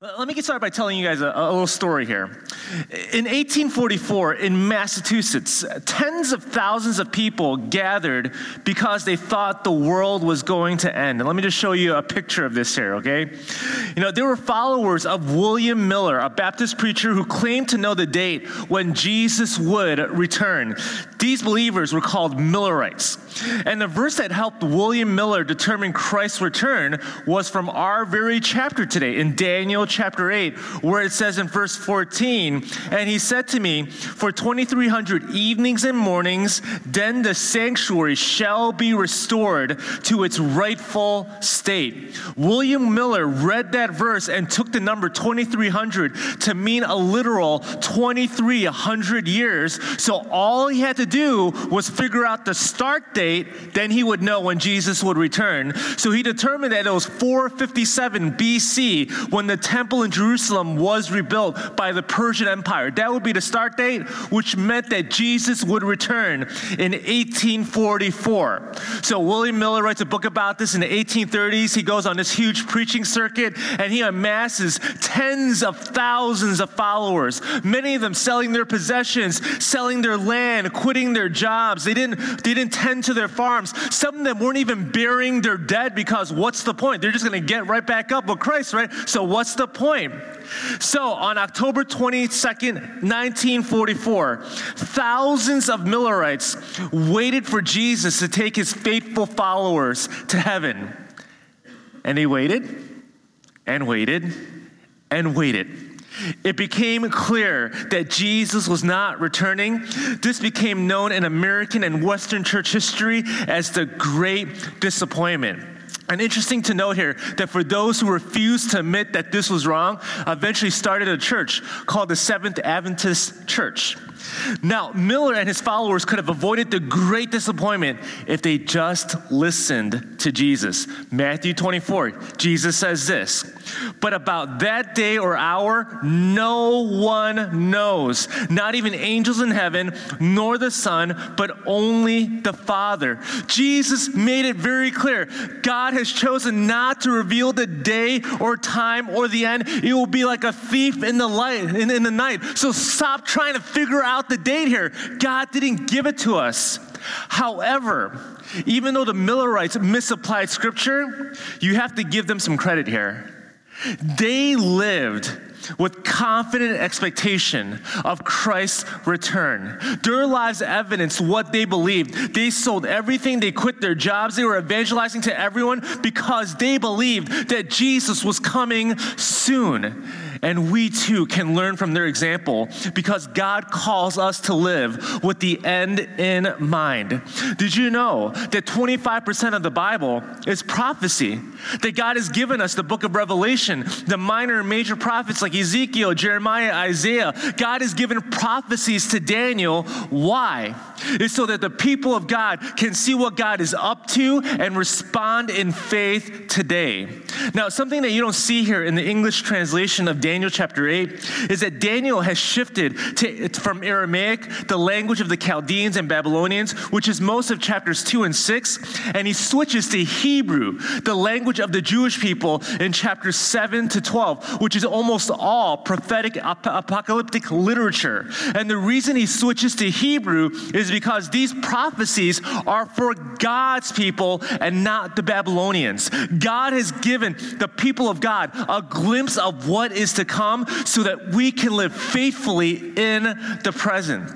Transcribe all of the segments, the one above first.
Let me get started by telling you guys a, a, little story here. In 1844, in Massachusetts, tens of thousands of people gathered because they thought the world was going to end. And let me just show you a picture of this here, okay? You know, there were followers of William Miller, a Baptist preacher who claimed to know the date when Jesus would return. These believers were called Millerites. And the verse that helped William Miller determine Christ's return was from our very chapter today in Daniel chapter 8, where it says in verse 14, And he said to me, For 2,300 evenings and mornings, then the sanctuary shall be restored to its rightful state. William Miller read that verse and took the number 2,300 to mean a literal 2,300 years. So all he had to do was figure out the start date, then he would know when Jesus would return. So he determined that it was 457 BC when the temple in Jerusalem was rebuilt by the Persian Empire. That would be the start date, which meant that Jesus would return in 1844. So William Miller writes a book about this in the 1830s. He goes on this huge preaching circuit and he amasses tens of thousands of followers, many of them selling their possessions, selling their land, quitting their jobs. They didn't, they didn't tend to their farms. Some of them weren't even burying their dead because what's the point? They're just going to get right back up with Christ, right? So what's the point? So on October 22nd, 1944, thousands of Millerites waited for Jesus to take his faithful followers to heaven. And they waited and waited and waited. It became clear that Jesus was not returning. This became known in American and Western church history as the Great Disappointment. And interesting to note here that for those who refused to admit that this was wrong, eventually started a church called the Seventh Adventist Church. Now, Miller and his followers could have avoided the great disappointment if they just listened to Jesus. Matthew 24, Jesus says this But about that day or hour, no one knows, not even angels in heaven, nor the Son, but only the Father. Jesus made it very clear God has chosen not to reveal the day or time or the end. It will be like a thief in the light in, in the night. So stop trying to figure out the date here. God didn't give it to us. However, even though the Millerites misapplied scripture, you have to give them some credit here. They lived with confident expectation of Christ's return. Their lives evidenced what they believed. They sold everything, they quit their jobs, they were evangelizing to everyone because they believed that Jesus was coming soon. And we too can learn from their example because God calls us to live with the end in mind. Did you know that 25% of the Bible is prophecy? That God has given us the book of Revelation, the minor and major prophets like Ezekiel, Jeremiah, Isaiah. God has given prophecies to Daniel. Why? It's so that the people of God can see what God is up to and respond in faith today. Now, something that you don't see here in the English translation of Daniel chapter 8 is that Daniel has shifted to, from Aramaic, the language of the Chaldeans and Babylonians, which is most of chapters 2 and 6, and he switches to Hebrew, the language of the Jewish people, in chapters 7 to 12, which is almost all prophetic ap- apocalyptic literature. And the reason he switches to Hebrew is because these prophecies are for God's people and not the Babylonians. God has given the people of God a glimpse of what is to come so that we can live faithfully in the present.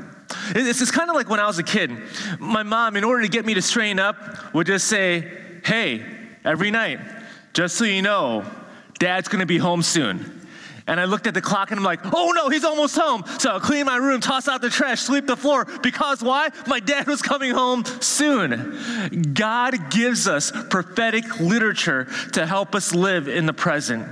It's, it's kind of like when I was a kid. My mom, in order to get me to straighten up, would just say, Hey, every night, just so you know, dad's gonna be home soon. And I looked at the clock and I'm like, oh no, he's almost home. So I clean my room, toss out the trash, sweep the floor. Because why? My dad was coming home soon. God gives us prophetic literature to help us live in the present.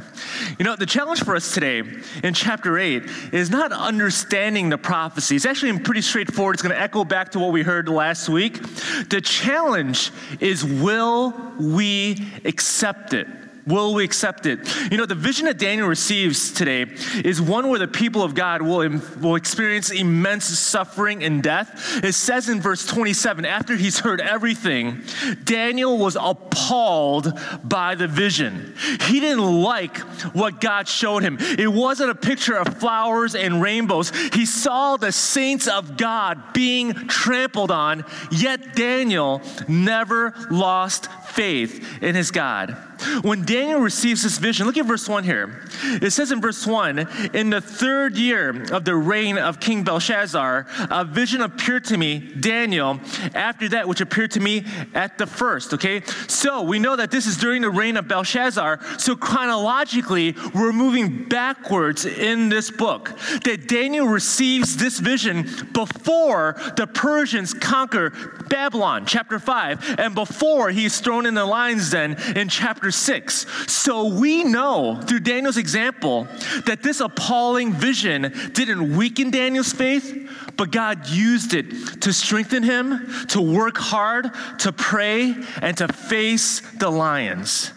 You know, the challenge for us today in chapter 8 is not understanding the prophecy. It's actually pretty straightforward. It's going to echo back to what we heard last week. The challenge is will we accept it? Will we accept it? You know, the vision that Daniel receives today is one where the people of God will, will experience immense suffering and death. It says in verse 27 after he's heard everything, Daniel was appalled by the vision. He didn't like what God showed him. It wasn't a picture of flowers and rainbows. He saw the saints of God being trampled on, yet Daniel never lost faith in his God. When Daniel receives this vision, look at verse 1 here. It says in verse 1 In the third year of the reign of King Belshazzar, a vision appeared to me, Daniel, after that which appeared to me at the first. Okay? So we know that this is during the reign of Belshazzar. So chronologically, we're moving backwards in this book. That Daniel receives this vision before the Persians conquer Babylon, chapter 5, and before he's thrown in the lion's den in chapter chapter 6. So we know through Daniel's example that this appalling vision didn't weaken Daniel's faith, but God used it to strengthen him, to work hard, to pray, and to face the lions.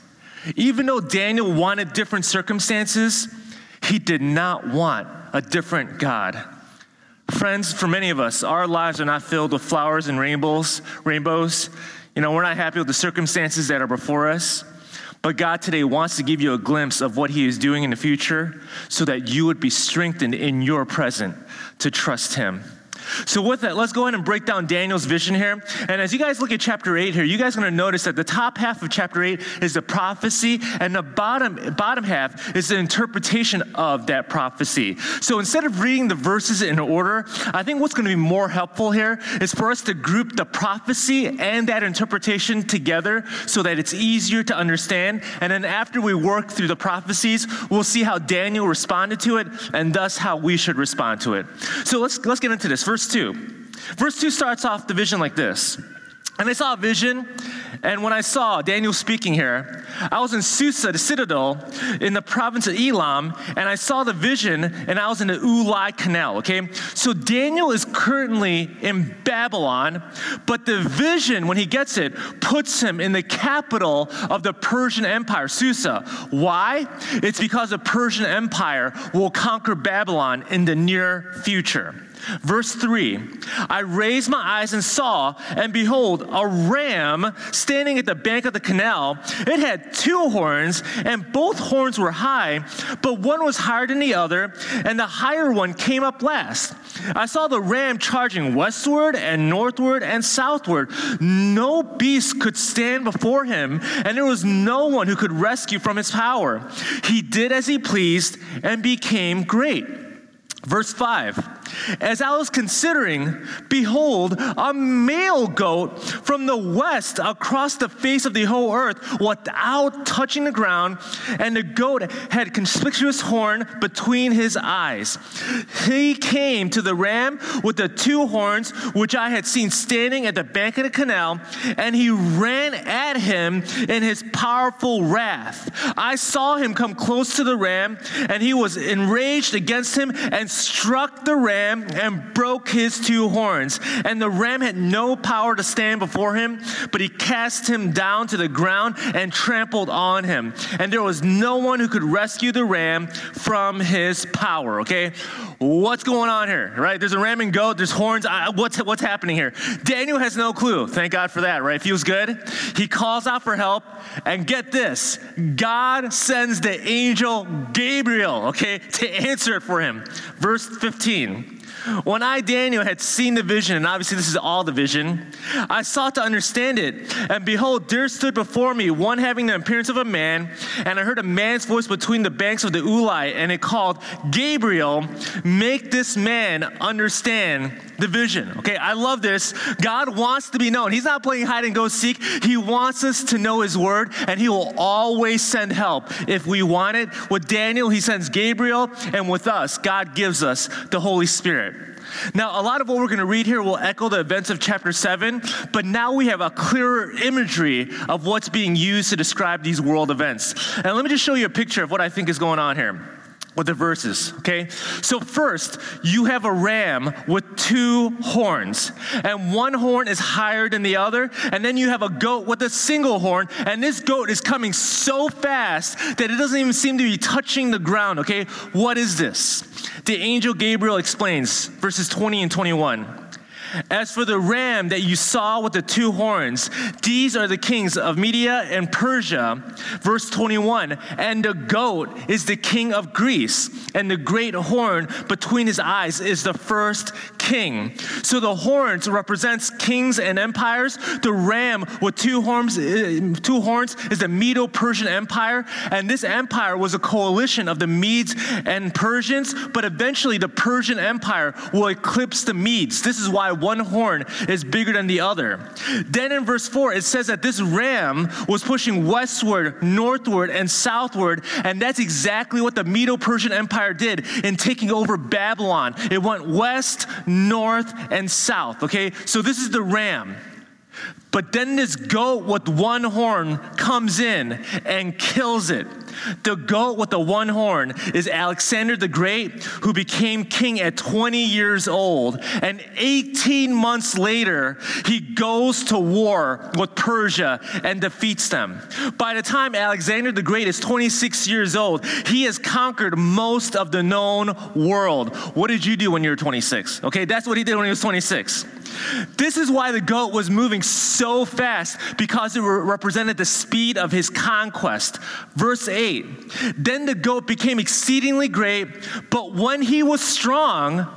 Even though Daniel wanted different circumstances, he did not want a different God. Friends, for many of us, our lives are not filled with flowers and rainbows, rainbows. You know, we're not happy with the circumstances that are before us. But God today wants to give you a glimpse of what He is doing in the future so that you would be strengthened in your present to trust Him. So, with that, let's go ahead and break down Daniel's vision here. And as you guys look at chapter 8 here, you guys are going to notice that the top half of chapter 8 is the prophecy, and the bottom, bottom half is the interpretation of that prophecy. So, instead of reading the verses in order, I think what's going to be more helpful here is for us to group the prophecy and that interpretation together so that it's easier to understand. And then after we work through the prophecies, we'll see how Daniel responded to it and thus how we should respond to it. So, let's, let's get into this. Verse 2. Verse 2 starts off the vision like this. And I saw a vision, and when I saw Daniel speaking here, I was in Susa, the citadel, in the province of Elam, and I saw the vision, and I was in the Ulai Canal, okay? So Daniel is currently in Babylon, but the vision, when he gets it, puts him in the capital of the Persian Empire, Susa. Why? It's because the Persian Empire will conquer Babylon in the near future. Verse 3 I raised my eyes and saw, and behold, a ram standing at the bank of the canal. It had two horns, and both horns were high, but one was higher than the other, and the higher one came up last. I saw the ram charging westward and northward and southward. No beast could stand before him, and there was no one who could rescue from his power. He did as he pleased and became great. Verse 5 As I was considering, behold, a male goat from the west across the face of the whole earth without touching the ground, and the goat had conspicuous horn between his eyes. He came to the ram with the two horns, which I had seen standing at the bank of the canal, and he ran at him in his powerful wrath. I saw him come close to the ram, and he was enraged against him and struck the ram and broke his two horns. And the ram had no power to stand before him, but he cast him down to the ground and trampled on him. And there was no one who could rescue the ram from his power. Okay? What's going on here, right? There's a ram and goat, there's horns. what's, what's happening here? Daniel has no clue. Thank God for that, right? Feels good. He calls out for help, and get this God sends the angel Gabriel, okay, to answer it for him. Verse 15. When I, Daniel, had seen the vision, and obviously this is all the vision, I sought to understand it. And behold, there stood before me one having the appearance of a man, and I heard a man's voice between the banks of the Ulai, and it called, Gabriel, make this man understand the vision. Okay, I love this. God wants to be known. He's not playing hide and go seek. He wants us to know His word, and He will always send help if we want it. With Daniel, He sends Gabriel, and with us, God gives us the Holy Spirit. Now, a lot of what we're going to read here will echo the events of chapter 7, but now we have a clearer imagery of what's being used to describe these world events. And let me just show you a picture of what I think is going on here. With the verses, okay? So, first, you have a ram with two horns, and one horn is higher than the other, and then you have a goat with a single horn, and this goat is coming so fast that it doesn't even seem to be touching the ground, okay? What is this? The angel Gabriel explains, verses 20 and 21. As for the ram that you saw with the two horns, these are the kings of Media and Persia. Verse 21 And the goat is the king of Greece, and the great horn between his eyes is the first king. So the horns represents kings and empires. The ram with two horns, uh, two horns is the Medo-Persian Empire, and this empire was a coalition of the Medes and Persians, but eventually the Persian Empire will eclipse the Medes. This is why one horn is bigger than the other. Then in verse 4, it says that this ram was pushing westward, northward, and southward, and that's exactly what the Medo Persian Empire did in taking over Babylon. It went west, north, and south, okay? So this is the ram. But then this goat with one horn comes in and kills it. The goat with the one horn is Alexander the Great, who became king at 20 years old. And 18 months later, he goes to war with Persia and defeats them. By the time Alexander the Great is 26 years old, he has conquered most of the known world. What did you do when you were 26? Okay, that's what he did when he was 26. This is why the goat was moving so fast because it represented the speed of his conquest. Verse 8 Then the goat became exceedingly great, but when he was strong,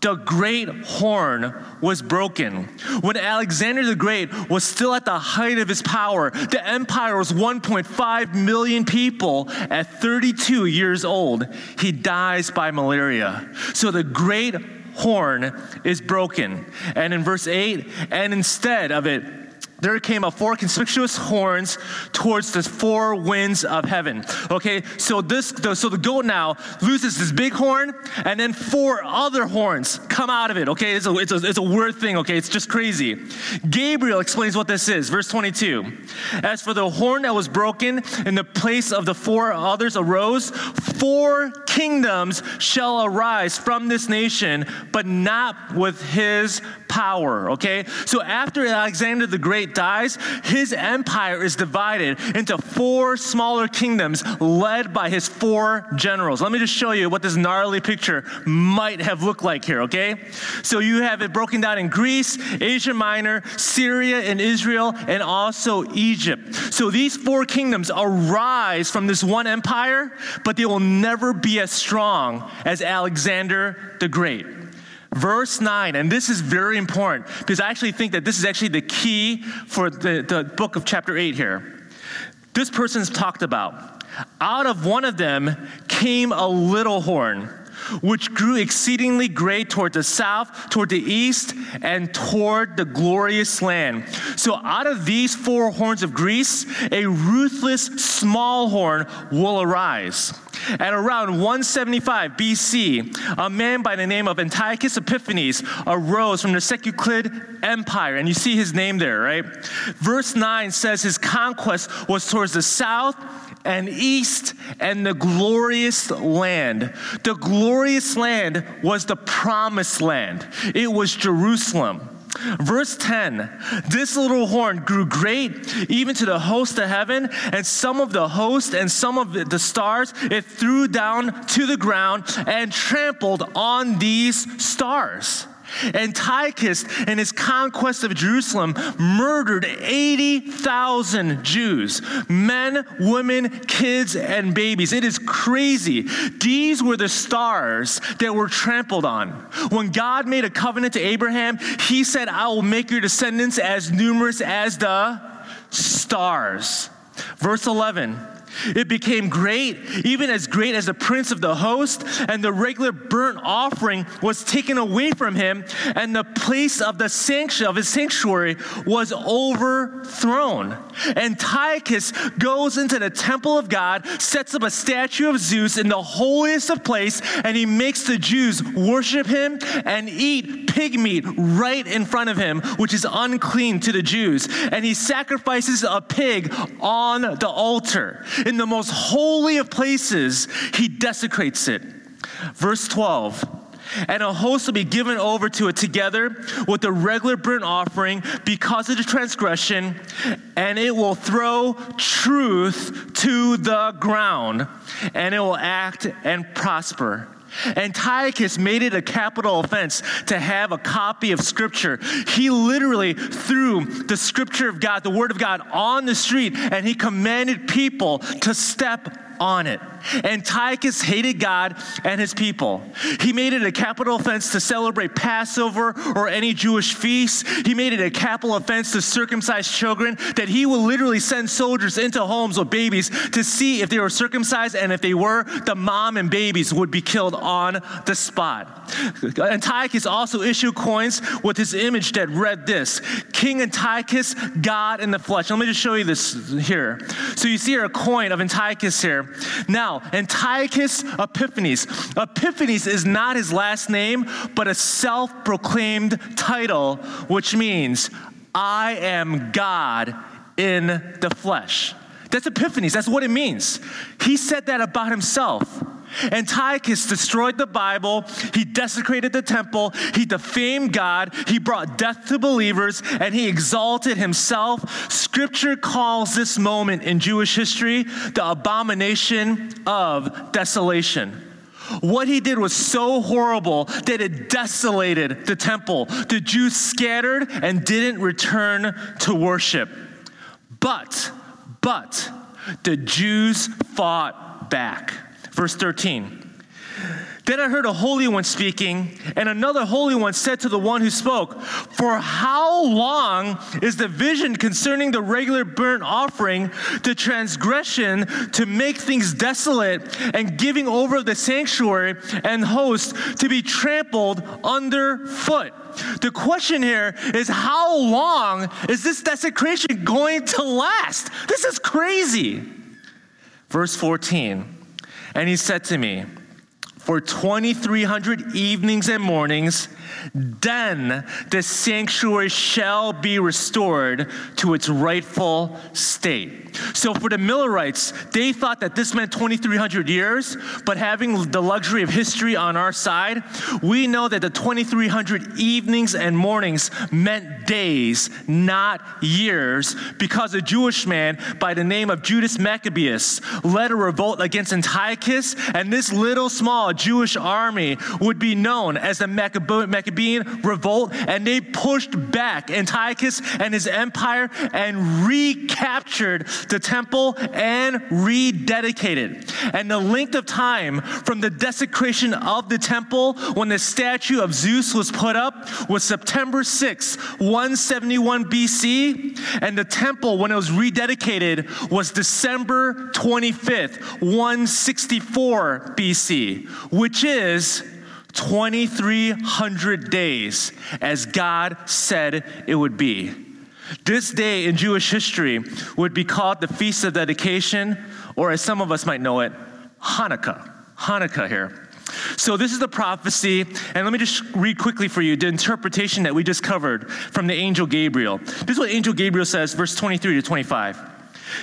the great horn was broken. When Alexander the Great was still at the height of his power, the empire was 1.5 million people. At 32 years old, he dies by malaria. So the great horn is broken. And in verse 8, and instead of it, there came up four conspicuous horns towards the four winds of heaven. Okay, so this, so the goat now loses this big horn, and then four other horns come out of it. Okay, it's a, it's a, it's a weird thing. Okay, it's just crazy. Gabriel explains what this is. Verse 22. As for the horn that was broken, in the place of the four others arose, four kingdoms shall arise from this nation, but not with his power. Okay, so after Alexander the Great dies, his empire is divided into four smaller kingdoms led by his four generals. Let me just show you what this gnarly picture might have looked like here, okay? So you have it broken down in Greece, Asia Minor, Syria, and Israel, and also Egypt. So these four kingdoms arise from this one empire, but they will never be as strong as Alexander the Great. Verse 9, and this is very important because I actually think that this is actually the key for the, the book of chapter 8 here. This person's talked about. Out of one of them came a little horn which grew exceedingly great toward the south, toward the east, and toward the glorious land. So, out of these four horns of Greece, a ruthless small horn will arise. At around 175 BC, a man by the name of Antiochus Epiphanes arose from the Seleucid Empire, and you see his name there, right? Verse 9 says his conquest was towards the south and east and the glorious land. The glorious land was the promised land, it was Jerusalem. Verse 10 This little horn grew great, even to the host of heaven, and some of the host and some of the stars it threw down to the ground and trampled on these stars. Antiochus, in his conquest of Jerusalem, murdered 80,000 Jews men, women, kids, and babies. It is crazy. These were the stars that were trampled on. When God made a covenant to Abraham, he said, I will make your descendants as numerous as the stars. Verse 11 it became great, even as great as the prince of the host, and the regular burnt offering was taken away from him, and the place of the sanctuary of his sanctuary was overthrown. Antiochus goes into the temple of God, sets up a statue of Zeus in the holiest of place, and he makes the Jews worship him and eat pig meat right in front of him, which is unclean to the Jews. And he sacrifices a pig on the altar. In the most holy of places, he desecrates it. Verse 12 and a host will be given over to it together with the regular burnt offering because of the transgression, and it will throw truth to the ground, and it will act and prosper. Antiochus made it a capital offense to have a copy of Scripture. He literally threw the Scripture of God, the Word of God, on the street, and he commanded people to step on it. Antiochus hated God and his people. He made it a capital offense to celebrate Passover or any Jewish feast. He made it a capital offense to circumcise children, that he would literally send soldiers into homes with babies to see if they were circumcised, and if they were, the mom and babies would be killed on the spot. Antiochus also issued coins with his image that read this King Antiochus, God in the flesh. Let me just show you this here. So you see here a coin of Antiochus here. Now, Antiochus Epiphanes. Epiphanes is not his last name, but a self proclaimed title, which means, I am God in the flesh. That's Epiphanes. That's what it means. He said that about himself. Antiochus destroyed the Bible, he desecrated the temple, he defamed God, he brought death to believers, and he exalted himself. Scripture calls this moment in Jewish history the abomination of desolation. What he did was so horrible that it desolated the temple. The Jews scattered and didn't return to worship. But, but, the Jews fought back. Verse 13. Then I heard a holy one speaking, and another holy one said to the one who spoke, For how long is the vision concerning the regular burnt offering, the transgression to make things desolate, and giving over the sanctuary and host to be trampled underfoot? The question here is how long is this desecration going to last? This is crazy. Verse 14. And he said to me, For 2,300 evenings and mornings, then the sanctuary shall be restored to its rightful state. So for the Millerites, they thought that this meant 2,300 years, but having the luxury of history on our side, we know that the 2,300 evenings and mornings meant days, not years, because a Jewish man by the name of Judas Maccabeus led a revolt against Antiochus, and this little small Jewish army would be known as the Maccabean Maccabean revolt, and they pushed back Antiochus and his empire and recaptured the temple and rededicated. And the length of time from the desecration of the temple when the statue of Zeus was put up was September 6, 171 BC, and the temple when it was rededicated was December 25th, 164 BC, which is 2,300 days as God said it would be. This day in Jewish history would be called the Feast of Dedication, or as some of us might know it, Hanukkah. Hanukkah here. So, this is the prophecy, and let me just read quickly for you the interpretation that we just covered from the angel Gabriel. This is what angel Gabriel says, verse 23 to 25.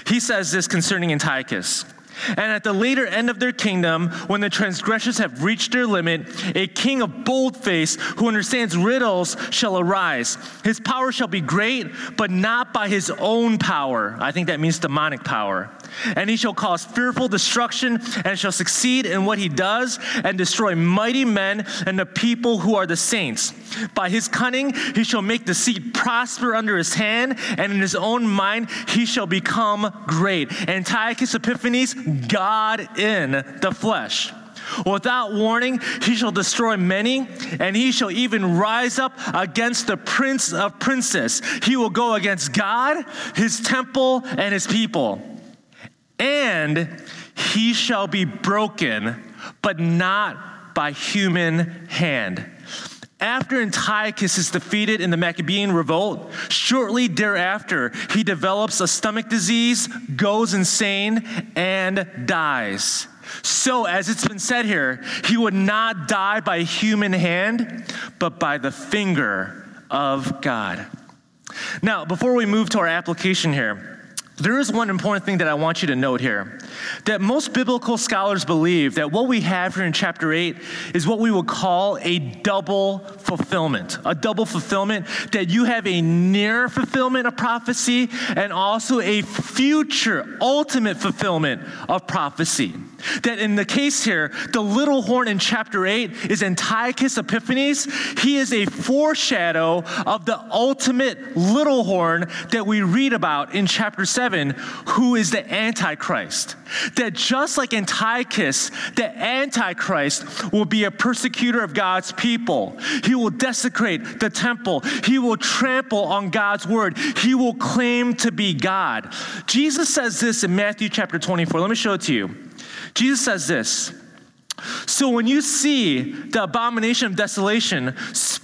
He says this concerning Antiochus. And at the later end of their kingdom, when the transgressors have reached their limit, a king of bold face who understands riddles shall arise. His power shall be great, but not by his own power. I think that means demonic power. And he shall cause fearful destruction and shall succeed in what he does and destroy mighty men and the people who are the saints. By his cunning he shall make the seed prosper under his hand, and in his own mind he shall become great. Antiochus Epiphanes God in the flesh. Without warning, he shall destroy many, and he shall even rise up against the prince of princes. He will go against God, his temple, and his people. And he shall be broken, but not by human hand. After Antiochus is defeated in the Maccabean revolt, shortly thereafter, he develops a stomach disease, goes insane, and dies. So, as it's been said here, he would not die by human hand, but by the finger of God. Now, before we move to our application here, there is one important thing that I want you to note here that most biblical scholars believe that what we have here in chapter 8 is what we would call a double fulfillment. A double fulfillment that you have a near fulfillment of prophecy and also a future ultimate fulfillment of prophecy. That in the case here, the little horn in chapter 8 is Antiochus Epiphanes. He is a foreshadow of the ultimate little horn that we read about in chapter 7, who is the Antichrist. That just like Antiochus, the Antichrist will be a persecutor of God's people. He will desecrate the temple, he will trample on God's word, he will claim to be God. Jesus says this in Matthew chapter 24. Let me show it to you. Jesus says this. So when you see the abomination of desolation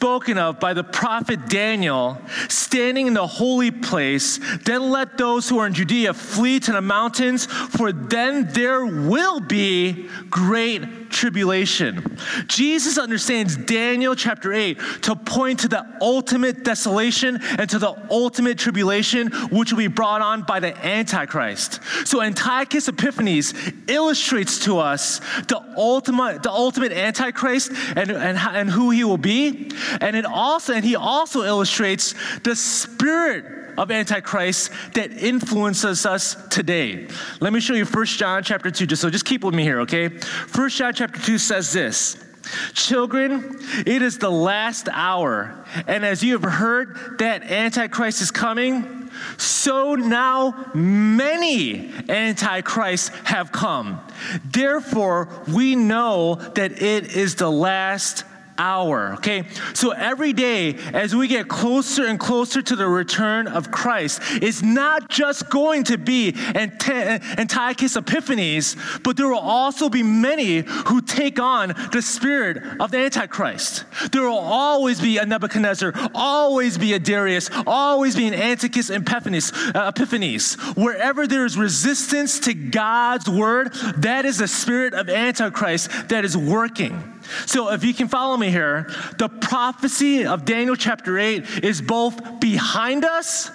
spoken of by the prophet Daniel standing in the holy place, then let those who are in Judea flee to the mountains, for then there will be great tribulation. Jesus understands Daniel chapter 8 to point to the ultimate desolation and to the ultimate tribulation, which will be brought on by the Antichrist. So Antiochus Epiphanes illustrates to us the ultimate, the ultimate Antichrist and, and, and who he will be. And it also, and he also illustrates the spirit of Antichrist that influences us today. Let me show you First John chapter 2, just so just keep with me here, okay? First John chapter 2 says this. Children, it is the last hour, and as you have heard that Antichrist is coming, so now many antichrists have come. Therefore, we know that it is the last hour. Okay? So every day, as we get closer and closer to the return of Christ, it's not just going to be Antiochus Epiphanes, but there will also be many who take on the spirit of the Antichrist. There will always be a Nebuchadnezzar, always be a Darius, always be an Antiochus Epiphanes. Uh, Epiphanes. Wherever there is resistance to God's word, that is the spirit of Antichrist that is working. So, if you can follow me here, the prophecy of Daniel chapter 8 is both behind us,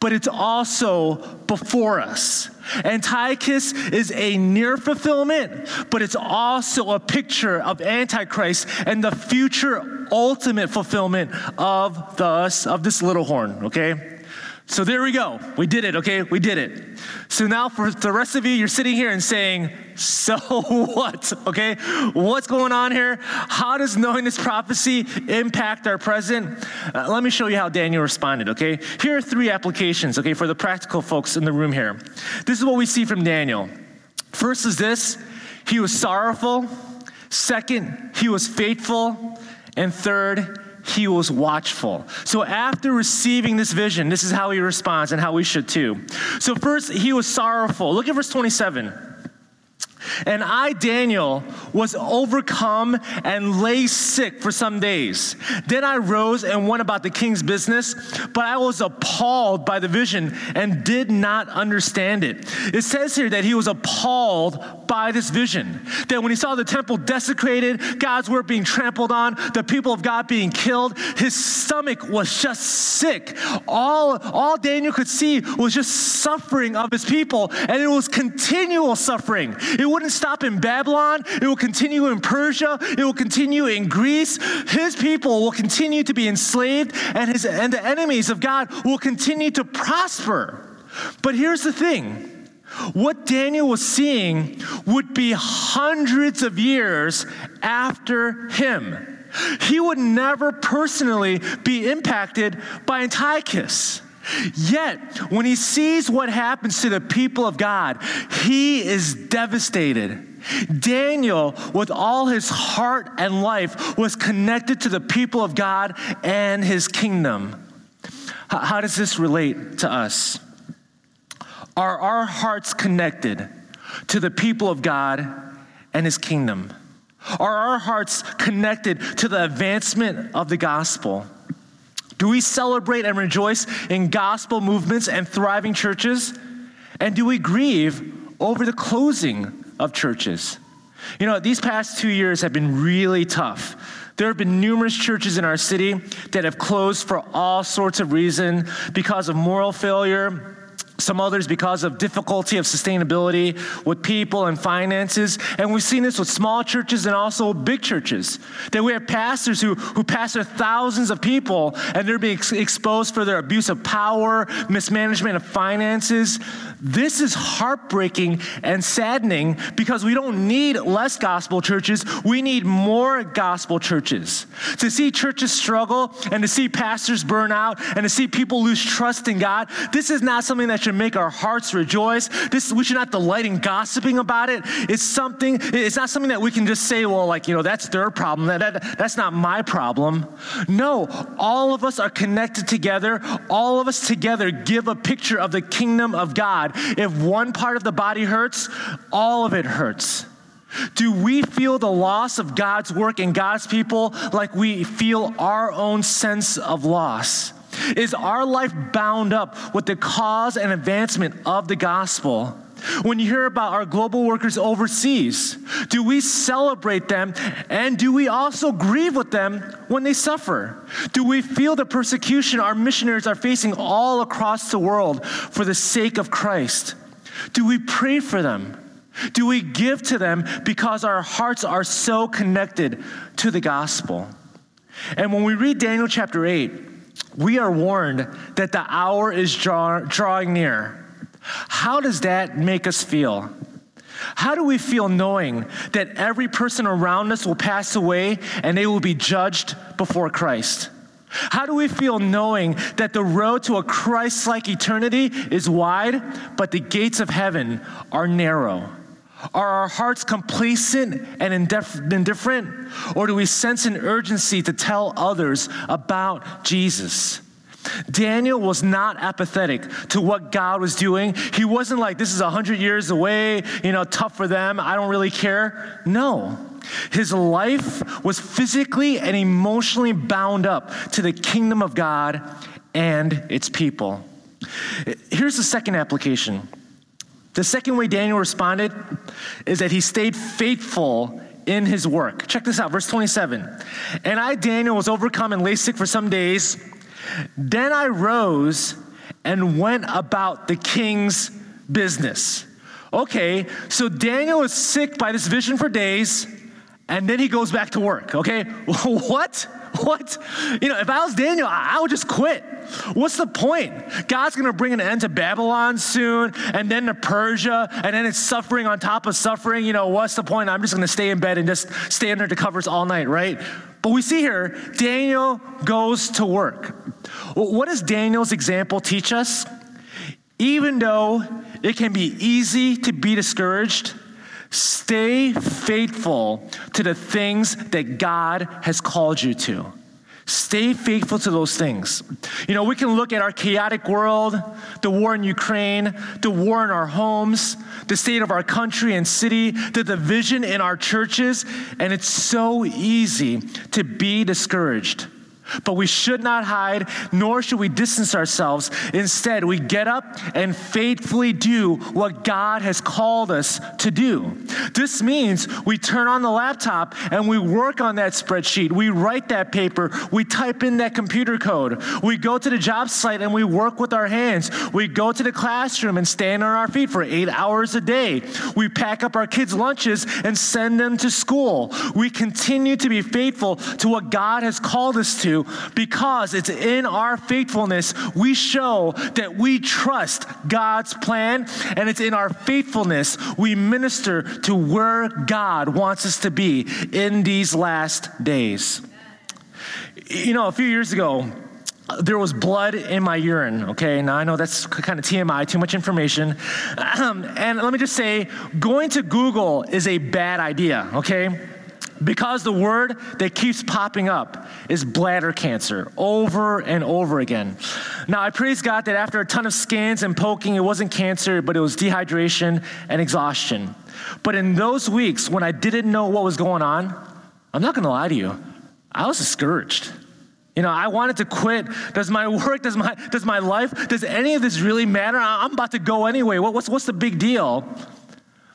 but it's also before us. Antiochus is a near fulfillment, but it's also a picture of Antichrist and the future ultimate fulfillment of, the, of this little horn, okay? So there we go. We did it, okay? We did it. So now for the rest of you, you're sitting here and saying, So what? Okay? What's going on here? How does knowing this prophecy impact our present? Uh, let me show you how Daniel responded, okay? Here are three applications, okay, for the practical folks in the room here. This is what we see from Daniel. First is this he was sorrowful. Second, he was faithful. And third, he was watchful. So after receiving this vision, this is how he responds and how we should too. So first, he was sorrowful. Look at verse 27. And I, Daniel, was overcome and lay sick for some days. Then I rose and went about the king's business, but I was appalled by the vision and did not understand it. It says here that he was appalled by this vision. That when he saw the temple desecrated, God's word being trampled on, the people of God being killed, his stomach was just sick. All, all Daniel could see was just suffering of his people, and it was continual suffering. It wouldn't stop in Babylon, it will continue in Persia, it will continue in Greece. His people will continue to be enslaved, and, his, and the enemies of God will continue to prosper. But here's the thing what Daniel was seeing would be hundreds of years after him. He would never personally be impacted by Antiochus. Yet, when he sees what happens to the people of God, he is devastated. Daniel, with all his heart and life, was connected to the people of God and his kingdom. How does this relate to us? Are our hearts connected to the people of God and his kingdom? Are our hearts connected to the advancement of the gospel? Do we celebrate and rejoice in gospel movements and thriving churches? And do we grieve over the closing of churches? You know, these past two years have been really tough. There have been numerous churches in our city that have closed for all sorts of reasons because of moral failure, some others because of difficulty of sustainability with people and finances. And we've seen this with small churches and also big churches. That we have pastors who, who pastor thousands of people and they're being ex- exposed for their abuse of power, mismanagement of finances. This is heartbreaking and saddening because we don't need less gospel churches. We need more gospel churches. To see churches struggle and to see pastors burn out and to see people lose trust in God, this is not something that should make our hearts rejoice. This, we should not delight in gossiping about it. It's something, it's not something that we can just say, well, like, you know, that's their problem. That, that, that's not my problem. No, all of us are connected together. All of us together give a picture of the kingdom of God. God. If one part of the body hurts, all of it hurts. Do we feel the loss of God's work and God's people like we feel our own sense of loss? Is our life bound up with the cause and advancement of the gospel? When you hear about our global workers overseas, do we celebrate them and do we also grieve with them when they suffer? Do we feel the persecution our missionaries are facing all across the world for the sake of Christ? Do we pray for them? Do we give to them because our hearts are so connected to the gospel? And when we read Daniel chapter 8, we are warned that the hour is draw, drawing near how does that make us feel? How do we feel knowing that every person around us will pass away and they will be judged before Christ? How do we feel knowing that the road to a Christ like eternity is wide, but the gates of heaven are narrow? Are our hearts complacent and indifferent, or do we sense an urgency to tell others about Jesus? Daniel was not apathetic to what God was doing. He wasn't like, this is 100 years away, you know, tough for them, I don't really care. No. His life was physically and emotionally bound up to the kingdom of God and its people. Here's the second application. The second way Daniel responded is that he stayed faithful in his work. Check this out, verse 27. And I, Daniel, was overcome and lay sick for some days. Then I rose and went about the king's business. Okay, so Daniel was sick by this vision for days, and then he goes back to work. Okay, what? What? You know, if I was Daniel, I would just quit. What's the point? God's going to bring an end to Babylon soon, and then to Persia, and then it's suffering on top of suffering. You know, what's the point? I'm just going to stay in bed and just stay under the covers all night, right? But we see here, Daniel goes to work. What does Daniel's example teach us? Even though it can be easy to be discouraged, stay faithful to the things that God has called you to. Stay faithful to those things. You know, we can look at our chaotic world, the war in Ukraine, the war in our homes, the state of our country and city, the division in our churches, and it's so easy to be discouraged. But we should not hide, nor should we distance ourselves. Instead, we get up and faithfully do what God has called us to do. This means we turn on the laptop and we work on that spreadsheet. We write that paper. We type in that computer code. We go to the job site and we work with our hands. We go to the classroom and stand on our feet for eight hours a day. We pack up our kids' lunches and send them to school. We continue to be faithful to what God has called us to because it's in our faithfulness we show that we trust God's plan, and it's in our faithfulness we minister to where God wants us to be in these last days. You know, a few years ago, there was blood in my urine. Okay, now I know that's kind of TMI, too much information. And let me just say, going to Google is a bad idea, okay? Because the word that keeps popping up is bladder cancer over and over again. Now, I praise God that after a ton of scans and poking, it wasn't cancer, but it was dehydration and exhaustion. But in those weeks when I didn't know what was going on, I'm not gonna lie to you, I was discouraged. You know, I wanted to quit. Does my work, does my, does my life, does any of this really matter? I'm about to go anyway. What, what's, what's the big deal?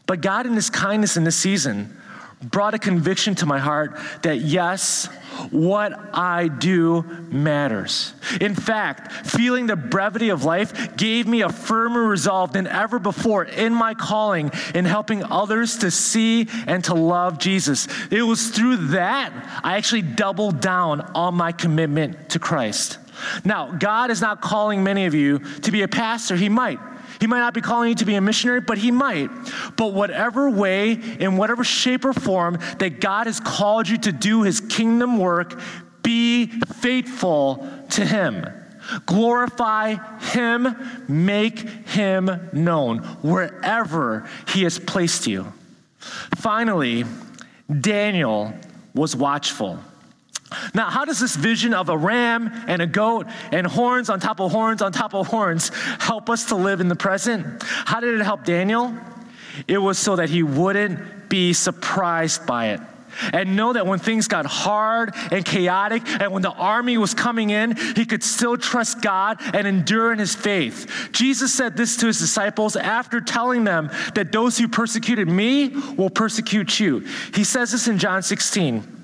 But God, in His kindness in this season, brought a conviction to my heart that yes, what I do matters. In fact, feeling the brevity of life gave me a firmer resolve than ever before in my calling in helping others to see and to love Jesus. It was through that I actually doubled down on my commitment to Christ. Now, God is not calling many of you to be a pastor. He might. He might not be calling you to be a missionary, but he might. But whatever way, in whatever shape or form that God has called you to do his kingdom work, be faithful to him. Glorify him, make him known wherever he has placed you. Finally, Daniel was watchful. Now, how does this vision of a ram and a goat and horns on top of horns on top of horns help us to live in the present? How did it help Daniel? It was so that he wouldn't be surprised by it. And know that when things got hard and chaotic, and when the army was coming in, he could still trust God and endure in his faith. Jesus said this to his disciples after telling them that those who persecuted me will persecute you. He says this in John 16.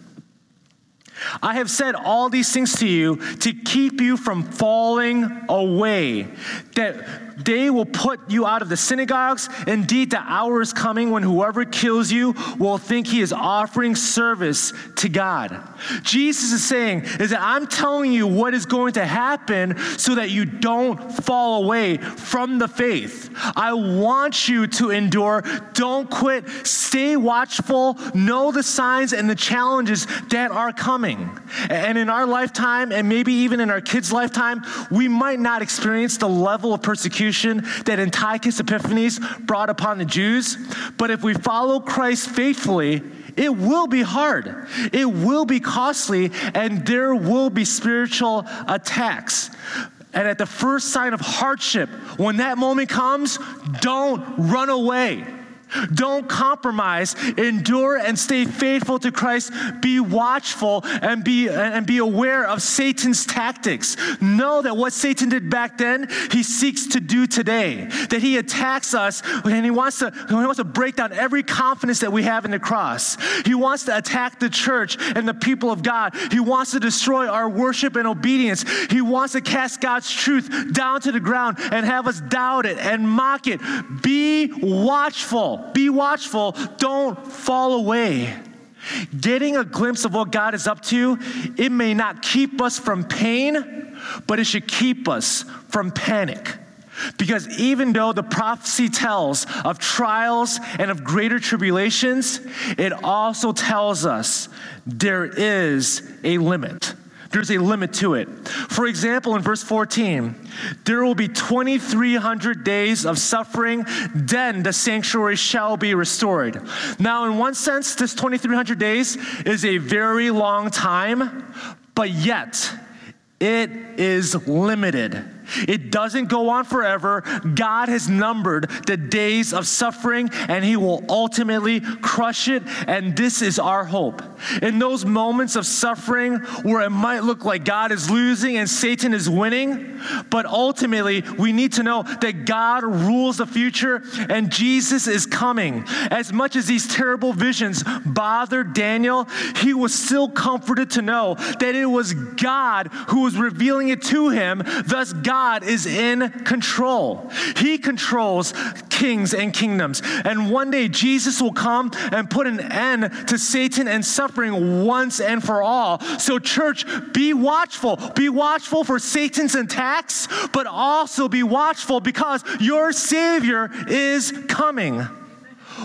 I have said all these things to you to keep you from falling away, that they will put you out of the synagogues. Indeed, the hour is coming when whoever kills you will think he is offering service to God. Jesus is saying is that I'm telling you what is going to happen so that you don't fall away from the faith. I want you to endure. Don't quit. Stay watchful. Know the signs and the challenges that are coming. And in our lifetime, and maybe even in our kids' lifetime, we might not experience the level of persecution persecution that Antiochus Epiphanes brought upon the Jews. But if we follow Christ faithfully, it will be hard, it will be costly, and there will be spiritual attacks. And at the first sign of hardship, when that moment comes, don't run away. Don't compromise. Endure and stay faithful to Christ. Be watchful and be, and be aware of Satan's tactics. Know that what Satan did back then, he seeks to do today. That he attacks us and he wants to, he wants to break down every confidence that we have in the cross. He wants to attack the church and the people of God. He wants to destroy our worship and obedience. He wants to cast God's truth down to the ground and have us doubt it and mock it. Be watchful. Be watchful. Don't fall away. Getting a glimpse of what God is up to, it may not keep us from pain, but it should keep us from panic. Because even though the prophecy tells of trials and of greater tribulations, it also tells us there is a limit. There's a limit to it. For example, in verse 14, there will be 2,300 days of suffering, then the sanctuary shall be restored. Now, in one sense, this 2,300 days is a very long time, but yet it is limited. It doesn't go on forever. God has numbered the days of suffering and He will ultimately crush it. And this is our hope. In those moments of suffering where it might look like God is losing and Satan is winning, but ultimately we need to know that God rules the future and Jesus is coming. As much as these terrible visions bothered Daniel, he was still comforted to know that it was God who was revealing it to him. Thus, God God is in control. He controls kings and kingdoms. And one day Jesus will come and put an end to Satan and suffering once and for all. So, church, be watchful. Be watchful for Satan's attacks, but also be watchful because your Savior is coming.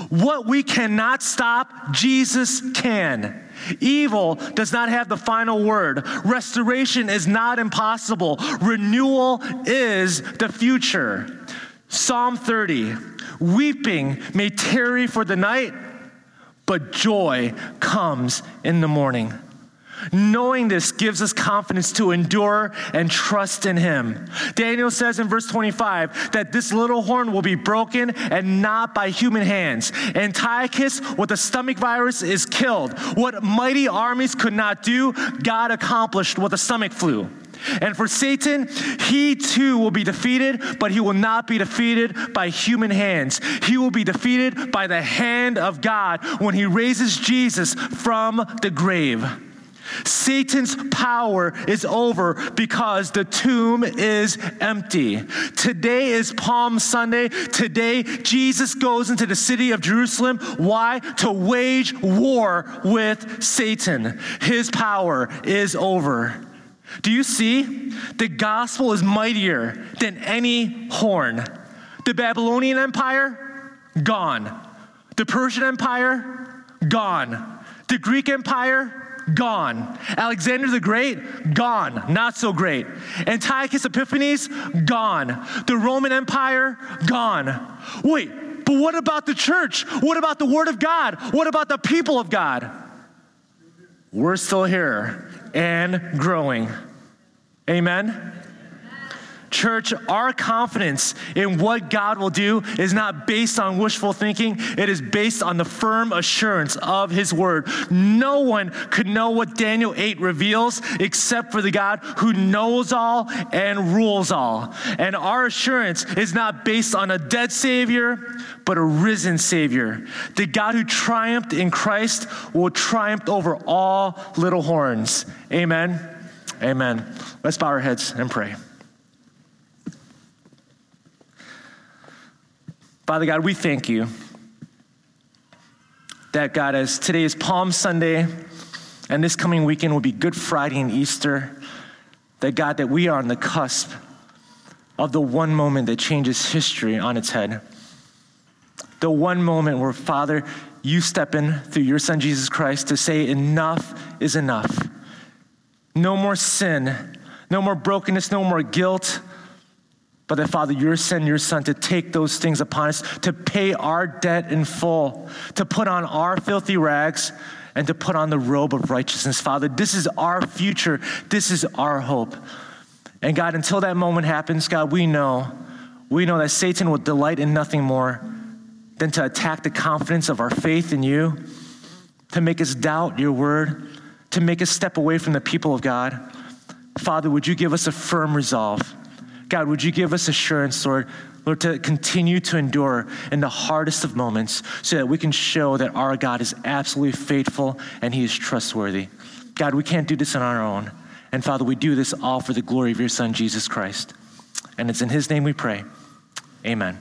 What we cannot stop, Jesus can. Evil does not have the final word. Restoration is not impossible. Renewal is the future. Psalm 30 Weeping may tarry for the night, but joy comes in the morning. Knowing this gives us confidence to endure and trust in Him. Daniel says in verse 25 that this little horn will be broken and not by human hands. Antiochus, with the stomach virus, is killed. What mighty armies could not do, God accomplished with the stomach flu. And for Satan, he too will be defeated, but he will not be defeated by human hands. He will be defeated by the hand of God when he raises Jesus from the grave. Satan's power is over because the tomb is empty. Today is Palm Sunday. Today, Jesus goes into the city of Jerusalem. Why? To wage war with Satan. His power is over. Do you see? The gospel is mightier than any horn. The Babylonian Empire, gone. The Persian Empire, gone. The Greek Empire, gone. Alexander the Great, gone. Not so great. Antiochus Epiphanes, gone. The Roman Empire, gone. Wait, but what about the church? What about the Word of God? What about the people of God? We're still here and growing. Amen. Church, our confidence in what God will do is not based on wishful thinking. It is based on the firm assurance of His word. No one could know what Daniel 8 reveals except for the God who knows all and rules all. And our assurance is not based on a dead Savior, but a risen Savior. The God who triumphed in Christ will triumph over all little horns. Amen. Amen. Let's bow our heads and pray. Father God, we thank you that, God, as today is Palm Sunday and this coming weekend will be Good Friday and Easter, that, God, that we are on the cusp of the one moment that changes history on its head. The one moment where, Father, you step in through your Son, Jesus Christ, to say, Enough is enough. No more sin, no more brokenness, no more guilt but that, Father, you're sending your Son to take those things upon us, to pay our debt in full, to put on our filthy rags, and to put on the robe of righteousness. Father, this is our future. This is our hope. And God, until that moment happens, God, we know, we know that Satan will delight in nothing more than to attack the confidence of our faith in you, to make us doubt your word, to make us step away from the people of God. Father, would you give us a firm resolve? God, would you give us assurance, Lord, Lord, to continue to endure in the hardest of moments so that we can show that our God is absolutely faithful and he is trustworthy. God, we can't do this on our own. And Father, we do this all for the glory of your Son, Jesus Christ. And it's in his name we pray. Amen.